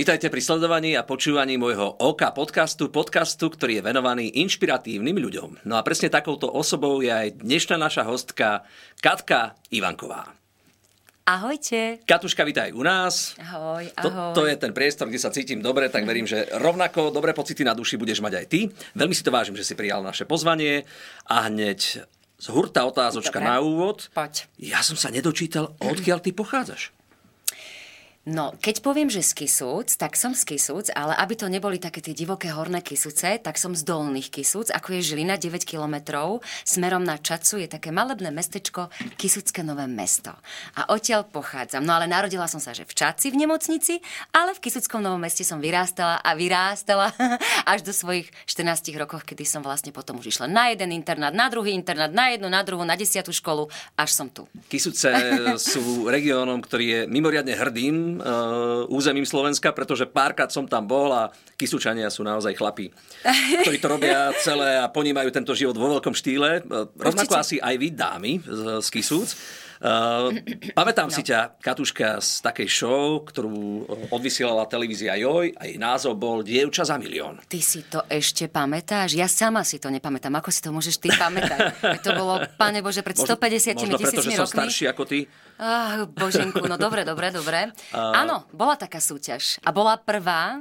Vítajte pri sledovaní a počúvaní môjho OK podcastu, podcastu, ktorý je venovaný inšpiratívnym ľuďom. No a presne takouto osobou je aj dnešná naša hostka Katka Ivanková. Ahojte. Katuška, vítaj u nás. Ahoj, ahoj. To, to je ten priestor, kde sa cítim dobre, tak verím, že rovnako dobré pocity na duši budeš mať aj ty. Veľmi si to vážim, že si prijal naše pozvanie a hneď z hurta otázočka dobre. na úvod. Poď. Ja som sa nedočítal, odkiaľ ty pochádzaš. No, keď poviem, že z Kisúc, tak som z Kisúc, ale aby to neboli také tie divoké horné Kisuce, tak som z dolných Kisúc, ako je Žilina 9 kilometrov. Smerom na Čacu je také malebné mestečko Kisucké nové mesto. A odtiaľ pochádzam. No ale narodila som sa, že v Čaci v nemocnici, ale v Kisuckom novom meste som vyrástala a vyrástala až do svojich 14 rokov, kedy som vlastne potom už išla na jeden internát, na druhý internát, na jednu, na druhú, na desiatú školu, až som tu. Kisuce sú regiónom, ktorý je mimoriadne hrdým uh, územím Slovenska, pretože párkrát som tam bol a Kisučania sú naozaj chlapí, ktorí to robia celé a ponímajú tento život vo veľkom štýle. Uh, rovnako asi aj vy, dámy z, z Kisúc. Uh, pamätám no. si ťa, Katuška, z takej show, ktorú odvysielala televízia Joj a jej názov bol Dievča za milión. Ty si to ešte pamätáš? Ja sama si to nepamätám. Ako si to môžeš ty pamätať? to bolo, pane Bože, pred 150 možno, možno preto, že som starší ako ty. Ach, boženku, no dobre, dobre, dobre. Uh... Áno, bola taká súťaž. A bola prvá,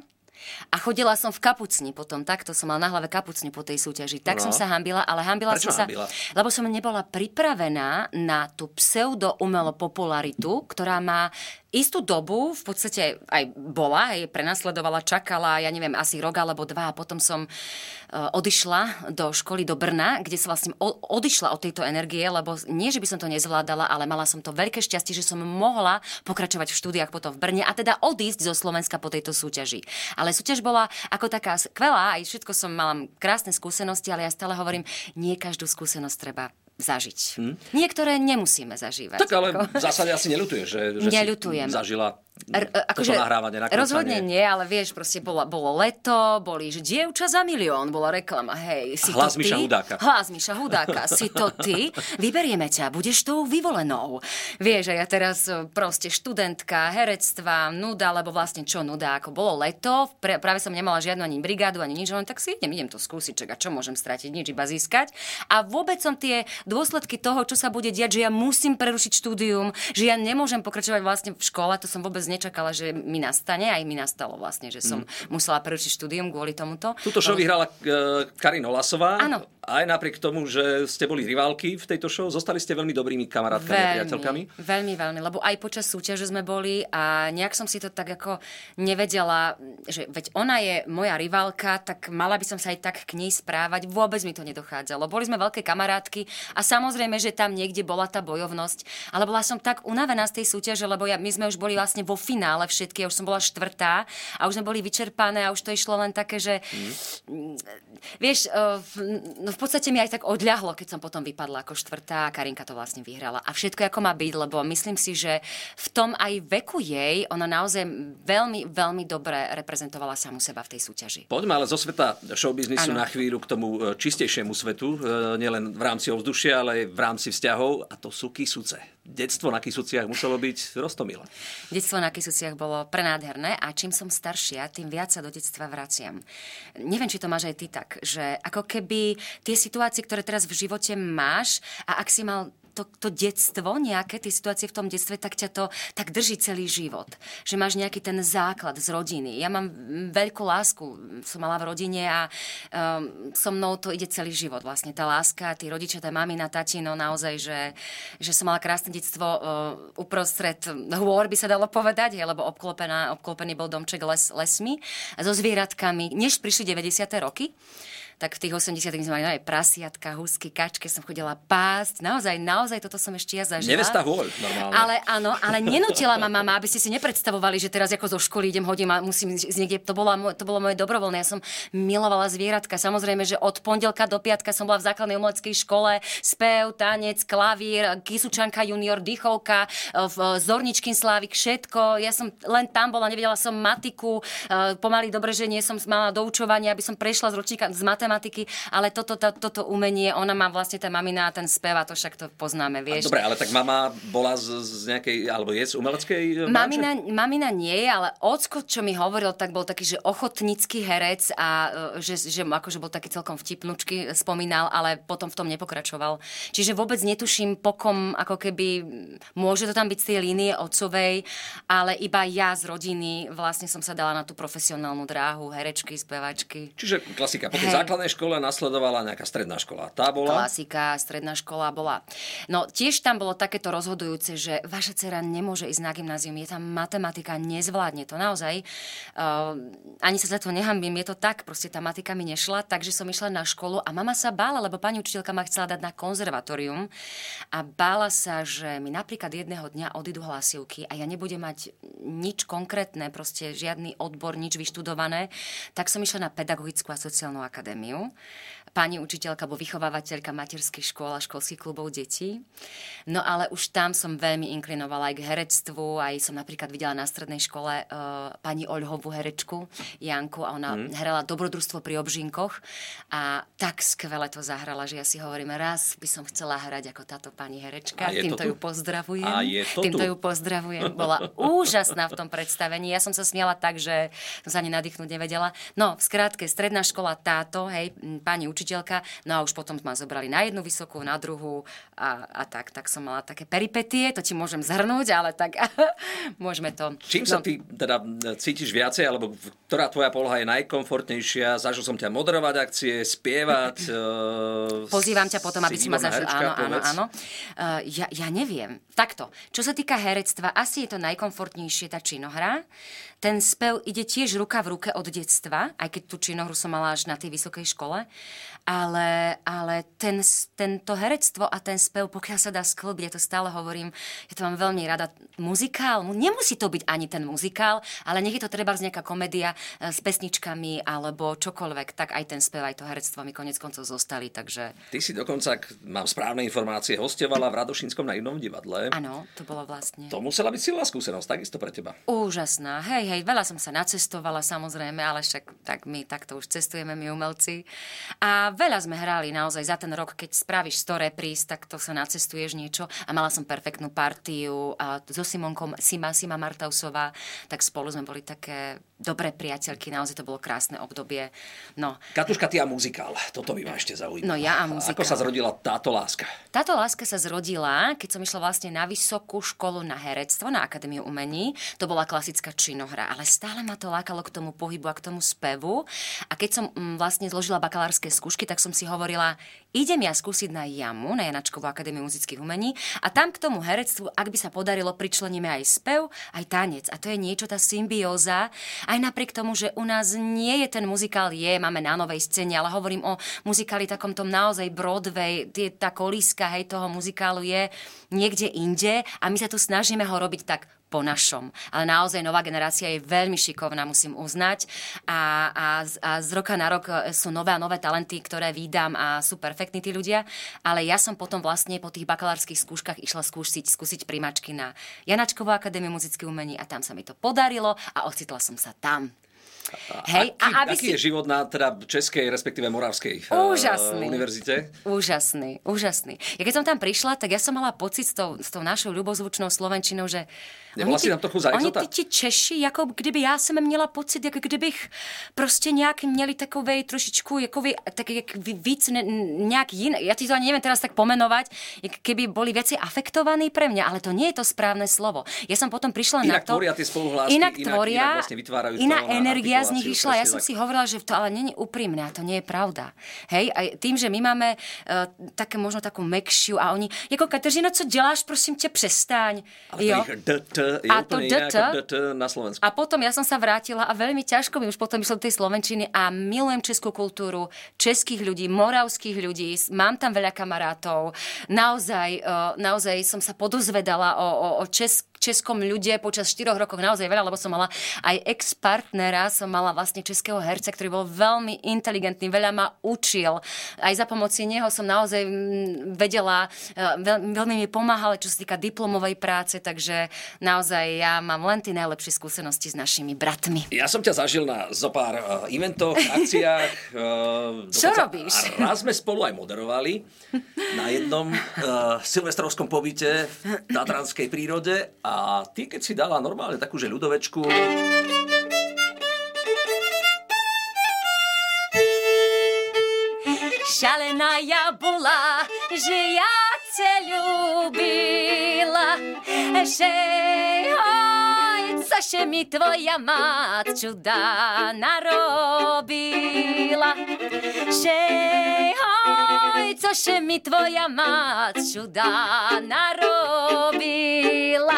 a chodila som v kapucni potom, takto som mala na hlave kapucni po tej súťaži. Tak no. som sa hambila, ale hambila Prečo som hambila? sa, lebo som nebola pripravená na tú pseudo umelo popularitu, ktorá má istú dobu v podstate aj bola, aj prenasledovala, čakala, ja neviem, asi rok alebo dva a potom som uh, odišla do školy do Brna, kde som vlastne odišla od tejto energie, lebo nie, že by som to nezvládala, ale mala som to veľké šťastie, že som mohla pokračovať v štúdiách potom v Brne a teda odísť zo Slovenska po tejto súťaži. Ale súťaž bola ako taká skvelá, aj všetko som mala krásne skúsenosti, ale ja stále hovorím, nie každú skúsenosť treba zažiť. Hm? Niektoré nemusíme zažívať. Tak ale v zásade asi neľutuješ, že, že Neľutujem. si zažila R- akože nahrávanie, Rozhodne nie, ale vieš, proste bolo, bolo leto, boli, že dievča za milión, bola reklama, hej, si Hlas to Miša ty? Hudáka. Hlas Miša Hudáka, si to ty? Vyberieme ťa, budeš tou vyvolenou. Vieš, a ja teraz e, proste študentka, herectva, nuda, lebo vlastne čo nuda, ako bolo leto, pre, práve som nemala žiadnu ani brigádu, ani nič, len tak si idem, idem to skúsiť, čak, a čo môžem stratiť, nič, iba získať. A vôbec som tie dôsledky toho, čo sa bude diať, že ja musím prerušiť štúdium, že ja nemôžem pokračovať vlastne v škole, to som vôbec nečakala, že mi nastane. Aj mi nastalo vlastne, že som mm. musela prerušiť štúdium kvôli tomuto. Tuto show vyhrala uh, Karin Olasová. Áno. Aj napriek tomu, že ste boli rivalky v tejto show, zostali ste veľmi dobrými kamarátkami veľmi, a priateľkami. Veľmi, veľmi, lebo aj počas súťaže sme boli a nejak som si to tak ako nevedela, že veď ona je moja rivalka, tak mala by som sa aj tak k nej správať. Vôbec mi to nedochádzalo. Boli sme veľké kamarátky a samozrejme, že tam niekde bola tá bojovnosť, ale bola som tak unavená z tej súťaže, lebo ja, my sme už boli vlastne vo finále všetky, ja už som bola štvrtá a už sme boli vyčerpané a už to išlo len také, že mm. vieš, uh, no v podstate mi aj tak odľahlo, keď som potom vypadla ako štvrtá a Karinka to vlastne vyhrala. A všetko ako má byť, lebo myslím si, že v tom aj veku jej ona naozaj veľmi, veľmi dobre reprezentovala samu seba v tej súťaži. Poďme ale zo sveta showbiznisu na chvíľu k tomu e, čistejšiemu svetu, e, nielen v rámci ovzdušia, ale aj v rámci vzťahov a to sú kysuce detstvo na Kisuciach muselo byť roztomilé. Detstvo na Kisuciach bolo prenádherné a čím som staršia, tým viac sa do detstva vraciam. Neviem, či to máš aj ty tak, že ako keby tie situácie, ktoré teraz v živote máš a ak si mal to, to detstvo, nejaké tie situácie v tom detstve, tak ťa to tak drží celý život. Že máš nejaký ten základ z rodiny. Ja mám veľkú lásku, som mala v rodine a um, so mnou to ide celý život. Vlastne tá láska, tí rodičia, tá mamina, tatino, naozaj, že, že som mala krásne detstvo uh, uprostred hôr, by sa dalo povedať, je, lebo obklopená, obklopený bol domček les, lesmi so zvieratkami, než prišli 90. roky tak v tých 80 sme mali aj prasiatka, husky, kačke, som chodila pásť. Naozaj, naozaj toto som ešte ja zažila. Nevesta hôľ, normálne. Ale áno, ale nenutila ma mama, aby ste si nepredstavovali, že teraz ako zo školy idem, hodím a musím ísť niekde. To, bola, to bolo moje dobrovoľné. Ja som milovala zvieratka. Samozrejme, že od pondelka do piatka som bola v základnej umeleckej škole. Spev, tanec, klavír, kysučanka junior, dýchovka, v Zorničkin Slávik, všetko. Ja som len tam bola, nevedela som matiku. Pomaly dobre, že nie som mala doučovanie, aby som prešla z ročníka z matematiky matematiky, ale toto, to, toto umenie, ona má vlastne tá mamina a ten spev a to však to poznáme, vieš. Dobre, ale tak mama bola z, z nejakej, alebo je z umeleckej mamina, mamina nie je, ale ocko, čo mi hovoril, tak bol taký, že ochotnícky herec a e, že, že akože bol taký celkom vtipnúčky, spomínal, ale potom v tom nepokračoval. Čiže vôbec netuším pokom, ako keby môže to tam byť z tej línie otcovej, ale iba ja z rodiny vlastne som sa dala na tú profesionálnu dráhu herečky, spevačky. Čiže klasika. Po tej základnej škole nasledovala nejaká stredná škola. Tá bola? Klasika, stredná škola bola. No tiež tam bolo takéto rozhodujúce, že vaša dcera nemôže ísť na gymnázium, je tam matematika, nezvládne to naozaj. Uh, ani sa za to nehambím, je to tak, proste tá matika mi nešla, takže som išla na školu a mama sa bála, lebo pani učiteľka ma chcela dať na konzervatórium a bála sa, že mi napríklad jedného dňa odídu hlasivky a ja nebudem mať nič konkrétne, proste žiadny odbor, nič vyštudované, tak som išla na pedagogickú a sociálnu akadémiu pokoju. Pani učiteľka alebo vychovávateľka materských škôl a školských klubov detí. No ale už tam som veľmi inklinovala aj k herectvu, aj som napríklad videla na strednej škole uh, pani Oľhovú herečku Janku a ona mm. hrala dobrodružstvo pri obžinkoch a tak skvele to zahrala, že ja si hovorím, raz by som chcela hrať ako táto pani herečka. Týmto ju pozdravujem. A je to Týmto tu? ju pozdravujem. Bola úžasná v tom predstavení. Ja som sa smiala tak, že som sa ani nadýchnuť nevedela. No, v skrátke, stredná škola táto, hej, pani učiteľka učiteľka, no a už potom ma zobrali na jednu vysokú, na druhú a, a tak, tak som mala také peripetie, to ti môžem zhrnúť, ale tak môžeme to... Čím no. sa ty teda cítiš viacej, alebo ktorá tvoja poloha je najkomfortnejšia? Zažil som ťa moderovať akcie, spievať? Uh, Pozývam ťa potom, aby si ma zažil. Áno, áno, áno. Uh, ja, ja neviem. Takto. Čo sa týka herectva, asi je to najkomfortnejšie tá činohra. Ten spev ide tiež ruka v ruke od detstva, aj keď tú činohru som mala až na tej vysokej škole. Ale, ale ten, tento herectvo a ten spev, pokiaľ sa dá sklbiť, ja to stále hovorím, ja to mám veľmi rada. Muzikál, nemusí to byť ani ten muzikál, ale nech je to treba z nejaká komédia e, s pesničkami alebo čokoľvek, tak aj ten spev, aj to herectvo mi konec koncov zostali, takže... Ty si dokonca, ak mám správne informácie, hostovala v Radošinskom na inom divadle. Áno, to bolo vlastne. To musela byť silná skúsenosť, takisto pre teba. Úžasná, hej, hej, veľa som sa nacestovala samozrejme, ale však tak my takto už cestujeme, my umelci. A veľa sme hrali naozaj za ten rok, keď spravíš 100 repríz, tak to sa nacestuješ niečo. A mala som perfektnú partiu a so Simonkom, Sima, Sima Martausová, tak spolu sme boli také dobré priateľky, naozaj to bolo krásne obdobie. No. Katuška, ty a muzikál, toto by ma ešte zaujímalo. No ja a muzikál. Ako sa zrodila táto láska? Táto láska sa zrodila, keď som išla vlastne na vysokú školu na herectvo, na Akadémiu umení. To bola klasická činohra, ale stále ma to lákalo k tomu pohybu a k tomu spevu. A keď som mm, vlastne zložila bakalárske skúšky, tak som si hovorila, idem ja skúsiť na JAMu, na Janačkovú akadémiu muzických umení a tam k tomu herectvu, ak by sa podarilo, pričleníme aj spev, aj tanec. A to je niečo, tá symbióza, aj napriek tomu, že u nás nie je ten muzikál, je, máme na novej scéne, ale hovorím o muzikáli takom tom naozaj Broadway, tie, tá kolíska, hej, toho muzikálu je niekde inde a my sa tu snažíme ho robiť tak po našom. Ale naozaj nová generácia je veľmi šikovná, musím uznať. A, a, a z roka na rok e, sú nové a nové talenty, ktoré vydám a sú perfektní tí ľudia. Ale ja som potom vlastne po tých bakalárskych skúškach išla skúsiť, skúsiť primačky na Janačkovú akadémiu muzických umení a tam sa mi to podarilo a ocitla som sa tam. Hej, aký, a aby aký si... je život na teda českej, respektíve moravskej úžasný, uh, univerzite? Úžasný, úžasný. Ja keď som tam prišla, tak ja som mala pocit s tou, s tou našou ľubozvučnou Slovenčinou, že Nebyla si tam trochu za Oni ty, ti Češi, jako kdyby já jsem měla pocit, jak kdybych prostě nějak měli takovej trošičku, jakoby, tak jak víc ne, nějak jiný, ja ti to ani neviem teraz tak pomenovať, keby boli veci afektovaní pre mňa, ale to nie je to správne slovo. Ja som potom prišla inak na to... Tvoria tie spoluhlásky, inak tvoria, inak, vlastne vytvárajú iná energia z nich išla. Ja som si hovorila, že to ale není úprimné a to nie je pravda. Hej, a tým, že my máme uh, také možno takú mekšiu a oni, jako Kateřina, co děláš, prosím tě, přestaň. Ale jo? Je a úplne to DT, DT na Slovensku. A potom ja som sa vrátila a veľmi ťažko mi už potom išlo do tej Slovenčiny a milujem českú kultúru, českých ľudí, moravských ľudí, mám tam veľa kamarátov. Naozaj, uh, naozaj som sa podozvedala o, o, o česk, českom ľude počas 4 rokov naozaj veľa, lebo som mala aj ex-partnera, som mala vlastne českého herca, ktorý bol veľmi inteligentný, veľa ma učil. Aj za pomoci neho som naozaj mm, vedela, e, veľ, veľmi mi pomáhal, čo sa týka diplomovej práce, takže naozaj ja mám len tie najlepšie skúsenosti s našimi bratmi. Ja som ťa zažil na zopár uh, eventoch, akciách. Uh, čo robíš? A raz sme spolu aj moderovali na jednom uh, silvestrovskom pobyte v Tatranskej prírode a ty, keď si dala normálne takú, že ľudovečku, Šalená ja bola, že ja te ljubila. Ej, oj, co še mi tvoja mat čuda narobila Ej, oj, co še mi tvoja mat čuda narobila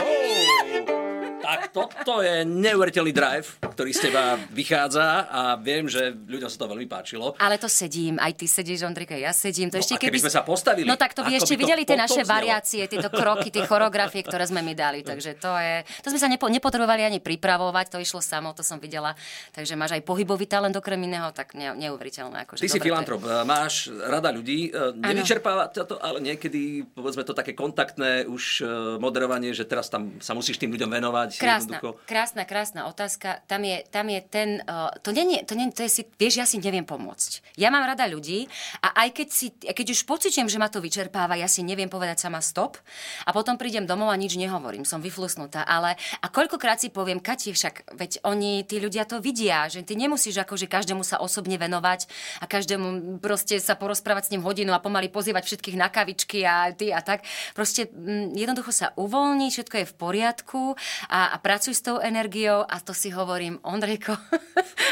Tak toto je neuveriteľný drive, ktorý z teba vychádza a viem, že ľuďom sa to veľmi páčilo. Ale to sedím, aj ty sedíš, Ondrika, ja sedím. To no, ešte, keby, keby sme sa postavili. No tak to by ešte by videli tie naše znelo. variácie, tieto kroky, tie choreografie, ktoré sme mi dali. Takže to je... To sme sa nepo, nepotrebovali ani pripravovať, to išlo samo, to som videla. Takže máš aj pohybový talent okrem iného, tak ne, neuveriteľné. Akože, ty si filantrop, je... máš rada ľudí, e, nevyčerpáva to, ale niekedy, povedzme to také kontaktné už e, moderovanie, že teraz tam sa musíš tým ľuďom venovať krásna, krásna, krásna otázka. Tam je, tam je ten, uh, to nie, to nie, to je si, vieš, ja si neviem pomôcť. Ja mám rada ľudí a aj keď, si, keď už pocitujem, že ma to vyčerpáva, ja si neviem povedať sama stop a potom prídem domov a nič nehovorím, som vyflusnutá, ale a koľkokrát si poviem, Kati, však, veď oni, tí ľudia to vidia, že ty nemusíš akože každému sa osobne venovať a každému proste sa porozprávať s ním hodinu a pomaly pozývať všetkých na kavičky a ty a tak. Proste m, mm, jednoducho sa uvoľní, všetko je v poriadku a, a pracuj s tou energiou a to si hovorím, Ondrejko,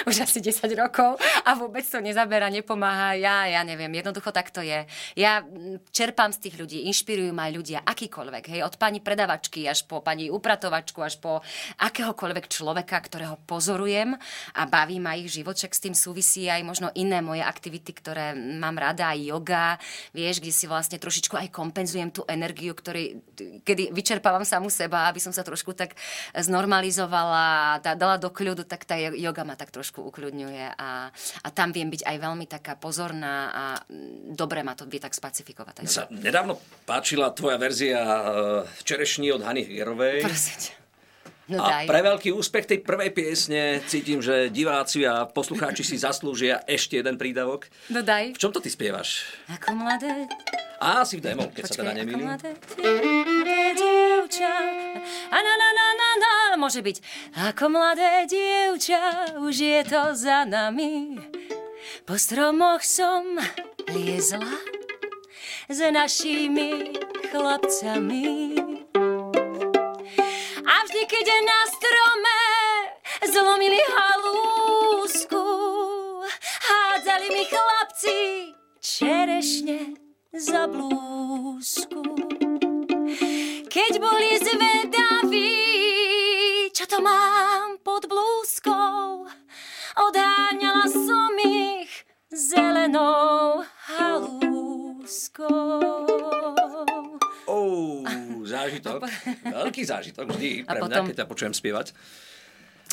už asi 10 rokov a vôbec to nezabera, nepomáha. Ja, ja neviem, jednoducho tak to je. Ja čerpám z tých ľudí, inšpirujú ma ľudia, akýkoľvek, hej, od pani predavačky až po pani upratovačku, až po akéhokoľvek človeka, ktorého pozorujem a baví ma ich život, s tým súvisí aj možno iné moje aktivity, ktoré mám rada, aj yoga, vieš, kde si vlastne trošičku aj kompenzujem tú energiu, ktorý, kedy vyčerpávam samu seba, aby som sa trošku tak znormalizovala, dala do kľudu, tak tá yoga ma tak trošku ukľudňuje a, a tam viem byť aj veľmi taká pozorná a dobre ma to vie tak spacifikovať. Mne sa nedávno páčila tvoja verzia e, Čerešní od Hany Hierovej. Prosím No a daj. pre veľký úspech tej prvej piesne cítim, že diváci a poslucháči si zaslúžia ešte jeden prídavok. No daj. V čom to ty spievaš? Ako mladé. Á, si v demo, keď Počkej, sa teda nemýlim. Ako mladé dievča. A na, na, na, na. Môže byť. Ako mladé dievča, už je to za nami. Po stromoch som liezla s našimi chlapcami vždy, keď je na strome zlomili halúsku, hádzali mi chlapci čerešne za blúzku. Keď boli zvedaví, blúzkou, odháňala som ich zelenou halúskou. Oh, zážitok. Veľký zážitok vždy pre mňa, keď ťa počujem spievať.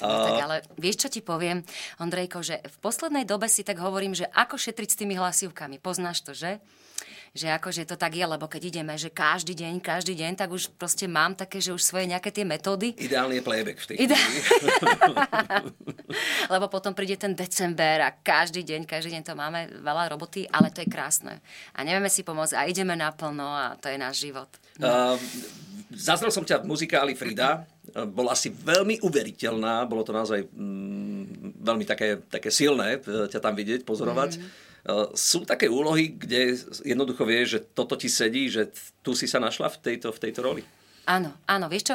No, tak ale vieš, čo ti poviem, Ondrejko, že v poslednej dobe si tak hovorím, že ako šetriť s tými hlasivkami. Poznáš to, že? Že akože to tak je, lebo keď ideme, že každý deň, každý deň, tak už proste mám také, že už svoje nejaké tie metódy. Ideálne je playback v tej Ide... lebo potom príde ten december a každý deň, každý deň to máme veľa roboty, ale to je krásne. A nevieme si pomôcť a ideme naplno a to je náš život. Uh, zaznel som ťa v muzikáli Frida, bola asi veľmi uveriteľná, bolo to naozaj mm, veľmi také, také silné e, ťa tam vidieť, pozorovať. Mm. Eh, sú také úlohy, kde jednoducho vieš, že toto ti sedí, že tu si sa našla v tejto, v tejto roli? Áno, áno, vieš čo,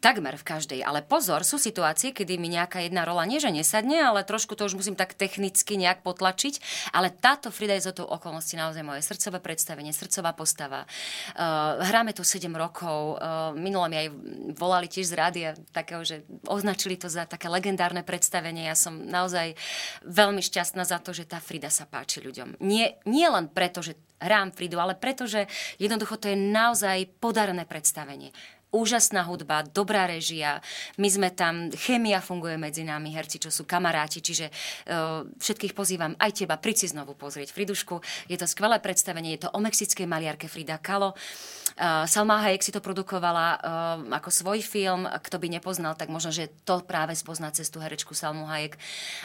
takmer v každej, ale pozor, sú situácie, kedy mi nejaká jedna rola nie, že nesadne, ale trošku to už musím tak technicky nejak potlačiť, ale táto Frida je za tou okolnosti naozaj moje srdcové predstavenie, srdcová postava. Uh, hráme tu 7 rokov, uh, minule mi aj volali tiež z rádia takého, že označili to za také legendárne predstavenie. Ja som naozaj veľmi šťastná za to, že tá Frida sa páči ľuďom. Nie, nie len preto, že hrám Fridu, ale pretože jednoducho to je naozaj podarené predstavenie úžasná hudba, dobrá režia. My sme tam, chémia funguje medzi nami, herci, čo sú kamaráti, čiže uh, všetkých pozývam, aj teba, príď si znovu pozrieť Fridušku. Je to skvelé predstavenie, je to o mexickej maliarke Frida Kahlo. Uh, Salma Hayek si to produkovala uh, ako svoj film. Kto by nepoznal, tak možno, že to práve spozná cez tú herečku Salmu Hayek.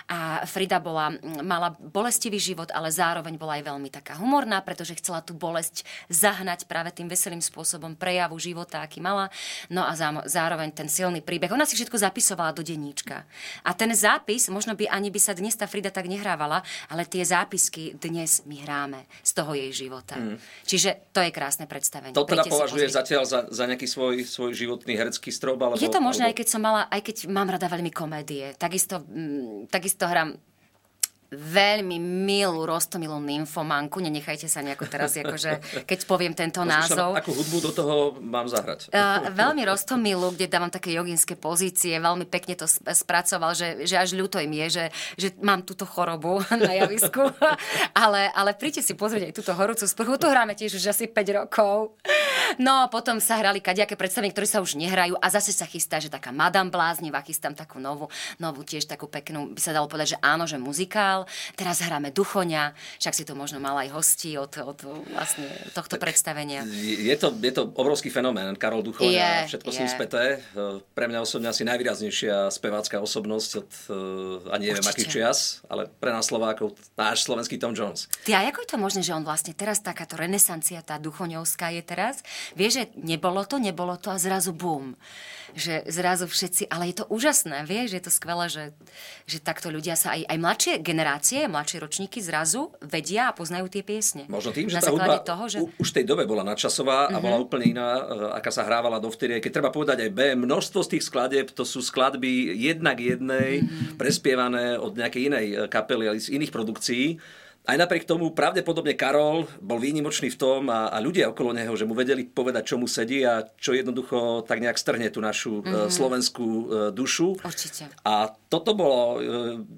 A Frida bola, mala bolestivý život, ale zároveň bola aj veľmi taká humorná, pretože chcela tú bolesť zahnať práve tým veselým spôsobom prejavu života, aký mala. No a zároveň ten silný príbeh. Ona si všetko zapisovala do denníčka. A ten zápis, možno by ani by sa dnes tá Frida tak nehrávala, ale tie zápisky dnes my hráme z toho jej života. Mm. Čiže to je krásne predstavenie. To teda považuje zatiaľ za, za nejaký svoj, svoj životný herecký strop? Alebo, je to možné, alebo... aj keď som mala, aj keď mám rada veľmi komédie. Takisto, mm, takisto hrám veľmi milú, rostomilú nymfomanku. Nenechajte sa nejako teraz, akože, keď poviem tento názov. Akú hudbu do toho mám zahrať? Uh, veľmi rostomilú, kde dávam také joginské pozície. Veľmi pekne to spracoval, že, že až ľúto im je, že, že mám túto chorobu na javisku. ale, ale príďte si pozrieť aj túto horúcu sprchu. Tu hráme tiež už asi 5 rokov. No potom sa hrali kadejaké predstavenia, ktoré sa už nehrajú a zase sa chystá, že taká Madame Bláznivá, chystám takú novú, novú tiež takú peknú, by sa dalo povedať, že áno, že muzikál. Teraz hráme Duchoňa, však si to možno mal aj hostí od, od vlastne tohto predstavenia. Je to, je to obrovský fenomén, Karol Duchoňa, je, všetko je. s ním späté. Pre mňa osobne asi najvýraznejšia spevácká osobnosť od, eh, ani neviem, aký čias, ale pre nás Slovákov náš slovenský Tom Jones. Ty, a ako je to možné, že on vlastne teraz takáto renesancia, tá duchoňovská je teraz? Vieš, že nebolo to, nebolo to a zrazu bum že zrazu všetci, ale je to úžasné, vieš, je to skvelé, že, že takto ľudia sa aj, aj mladšie generácie, mladšie ročníky zrazu vedia a poznajú tie piesne. Možno tým, že tá hudba toho, že... už v tej dobe bola nadčasová a mm-hmm. bola úplne iná, eh, aká sa hrávala dovtedy. Keď treba povedať aj B, množstvo z tých skladeb, to sú skladby jednak jednej, mm-hmm. prespievané od nejakej inej eh, kapely, ale z iných produkcií. Aj napriek tomu pravdepodobne Karol bol výnimočný v tom a, a ľudia okolo neho, že mu vedeli povedať, čo mu sedí a čo jednoducho tak nejak strhne tú našu mm-hmm. slovenskú uh, dušu. Určite. A toto bolo uh,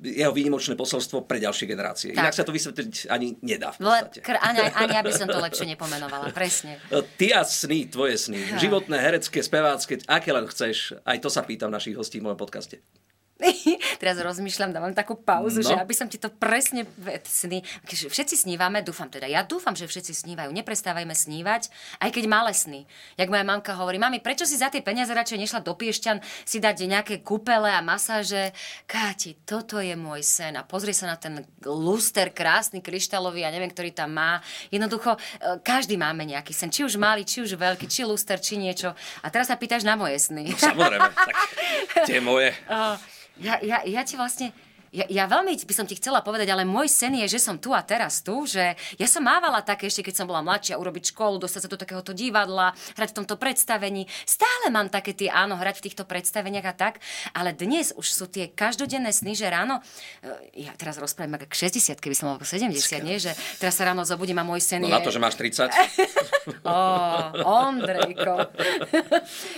jeho výnimočné posolstvo pre ďalšie generácie. Tak. Inak sa to vysvetliť ani nedá v podstate. Kr- ani, ani aby som to lepšie nepomenovala, presne. Ty a sny, tvoje sny, životné, herecké, spevácké, aké len chceš, aj to sa pýtam našich hostí v mojom podcaste. Teraz rozmýšľam, dávam takú pauzu, no. že aby som ti to presne sny... Všetci snívame, dúfam teda, ja dúfam, že všetci snívajú. Neprestávajme snívať, aj keď malé sny. Jak moja mamka hovorí, mami, prečo si za tie peniaze radšej nešla do Piešťan si dať nejaké kúpele a masáže? Káti, toto je môj sen. A pozri sa na ten luster krásny, kryštálový, ja neviem, ktorý tam má. Jednoducho, e, každý máme nejaký sen. Či už malý, či už veľký, či luster, či niečo. A teraz sa pýtaš na moje sny. No, samozrejme, tak tie moje. Ja, ja, ja ti vlastne ja, ja veľmi by som ti chcela povedať, ale môj sen je, že som tu a teraz tu, že ja som mávala také ešte, keď som bola mladšia, urobiť školu, dostať sa do takéhoto divadla, hrať v tomto predstavení. Stále mám také tie, áno, hrať v týchto predstaveniach a tak, ale dnes už sú tie každodenné sny, že ráno, e, ja teraz rozprávam k 60, keby som mal 70, Skvěle. nie? Že teraz sa ráno zobudím a môj sen no, je... na to, že máš 30. Ó, Ondrejko.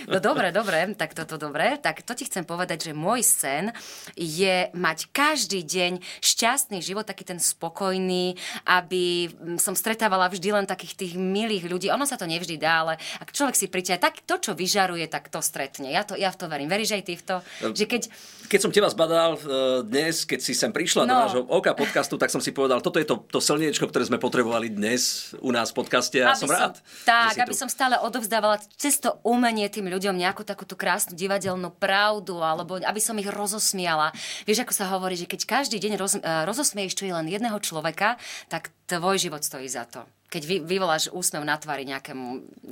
no dobre, dobre, tak toto dobre. Tak to ti chcem povedať, že môj sen je mať každý deň šťastný život, taký ten spokojný, aby mm, som stretávala vždy len takých tých milých ľudí. Ono sa to nevždy dá, ale ak človek si priťa, tak to, čo vyžaruje, tak to stretne. Ja, to, ja v to verím. Veríš aj ty v to? No, že keď... keď som teba zbadal e, dnes, keď si sem prišla no. do nášho OK podcastu, tak som si povedal, toto je to, to slniečko, ktoré sme potrebovali dnes u nás v podcaste a aby som rád. tak, aby tu. som stále odovzdávala cez to umenie tým ľuďom nejakú takúto krásnu divadelnú pravdu, alebo aby som ich rozosmiala. Vieš, ako sa hovorí, hovorí, že keď každý deň roz, uh, rozosmieš je len jedného človeka, tak tvoj život stojí za to keď vy, vyvoláš úsmev na tvári nejakému,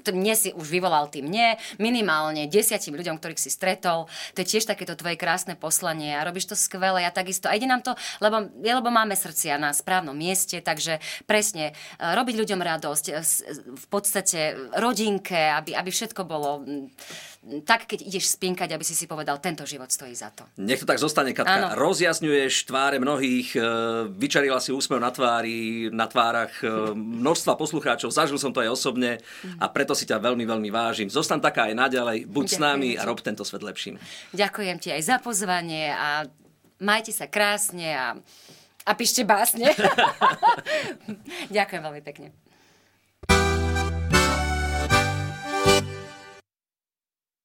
to mne si už vyvolal ty mne, minimálne desiatim ľuďom, ktorých si stretol, to je tiež takéto tvoje krásne poslanie a robíš to skvele a takisto. A ide nám to, lebo, lebo máme srdcia na správnom mieste, takže presne e, robiť ľuďom radosť, e, v podstate rodinke, aby, aby všetko bolo tak, keď ideš spinkať, aby si si povedal, tento život stojí za to. Nech to tak zostane, Katka. Ano. Rozjasňuješ tváre mnohých, e, vyčarila si úsmev na tvári, na tvárach množstva poslucháčov, zažil som to aj osobne a preto si ťa veľmi, veľmi vážim. Zostan taká aj naďalej, buď Ďakujem s nami ti. a rob tento svet lepším. Ďakujem ti aj za pozvanie a majte sa krásne a, a píšte básne. Ďakujem veľmi pekne.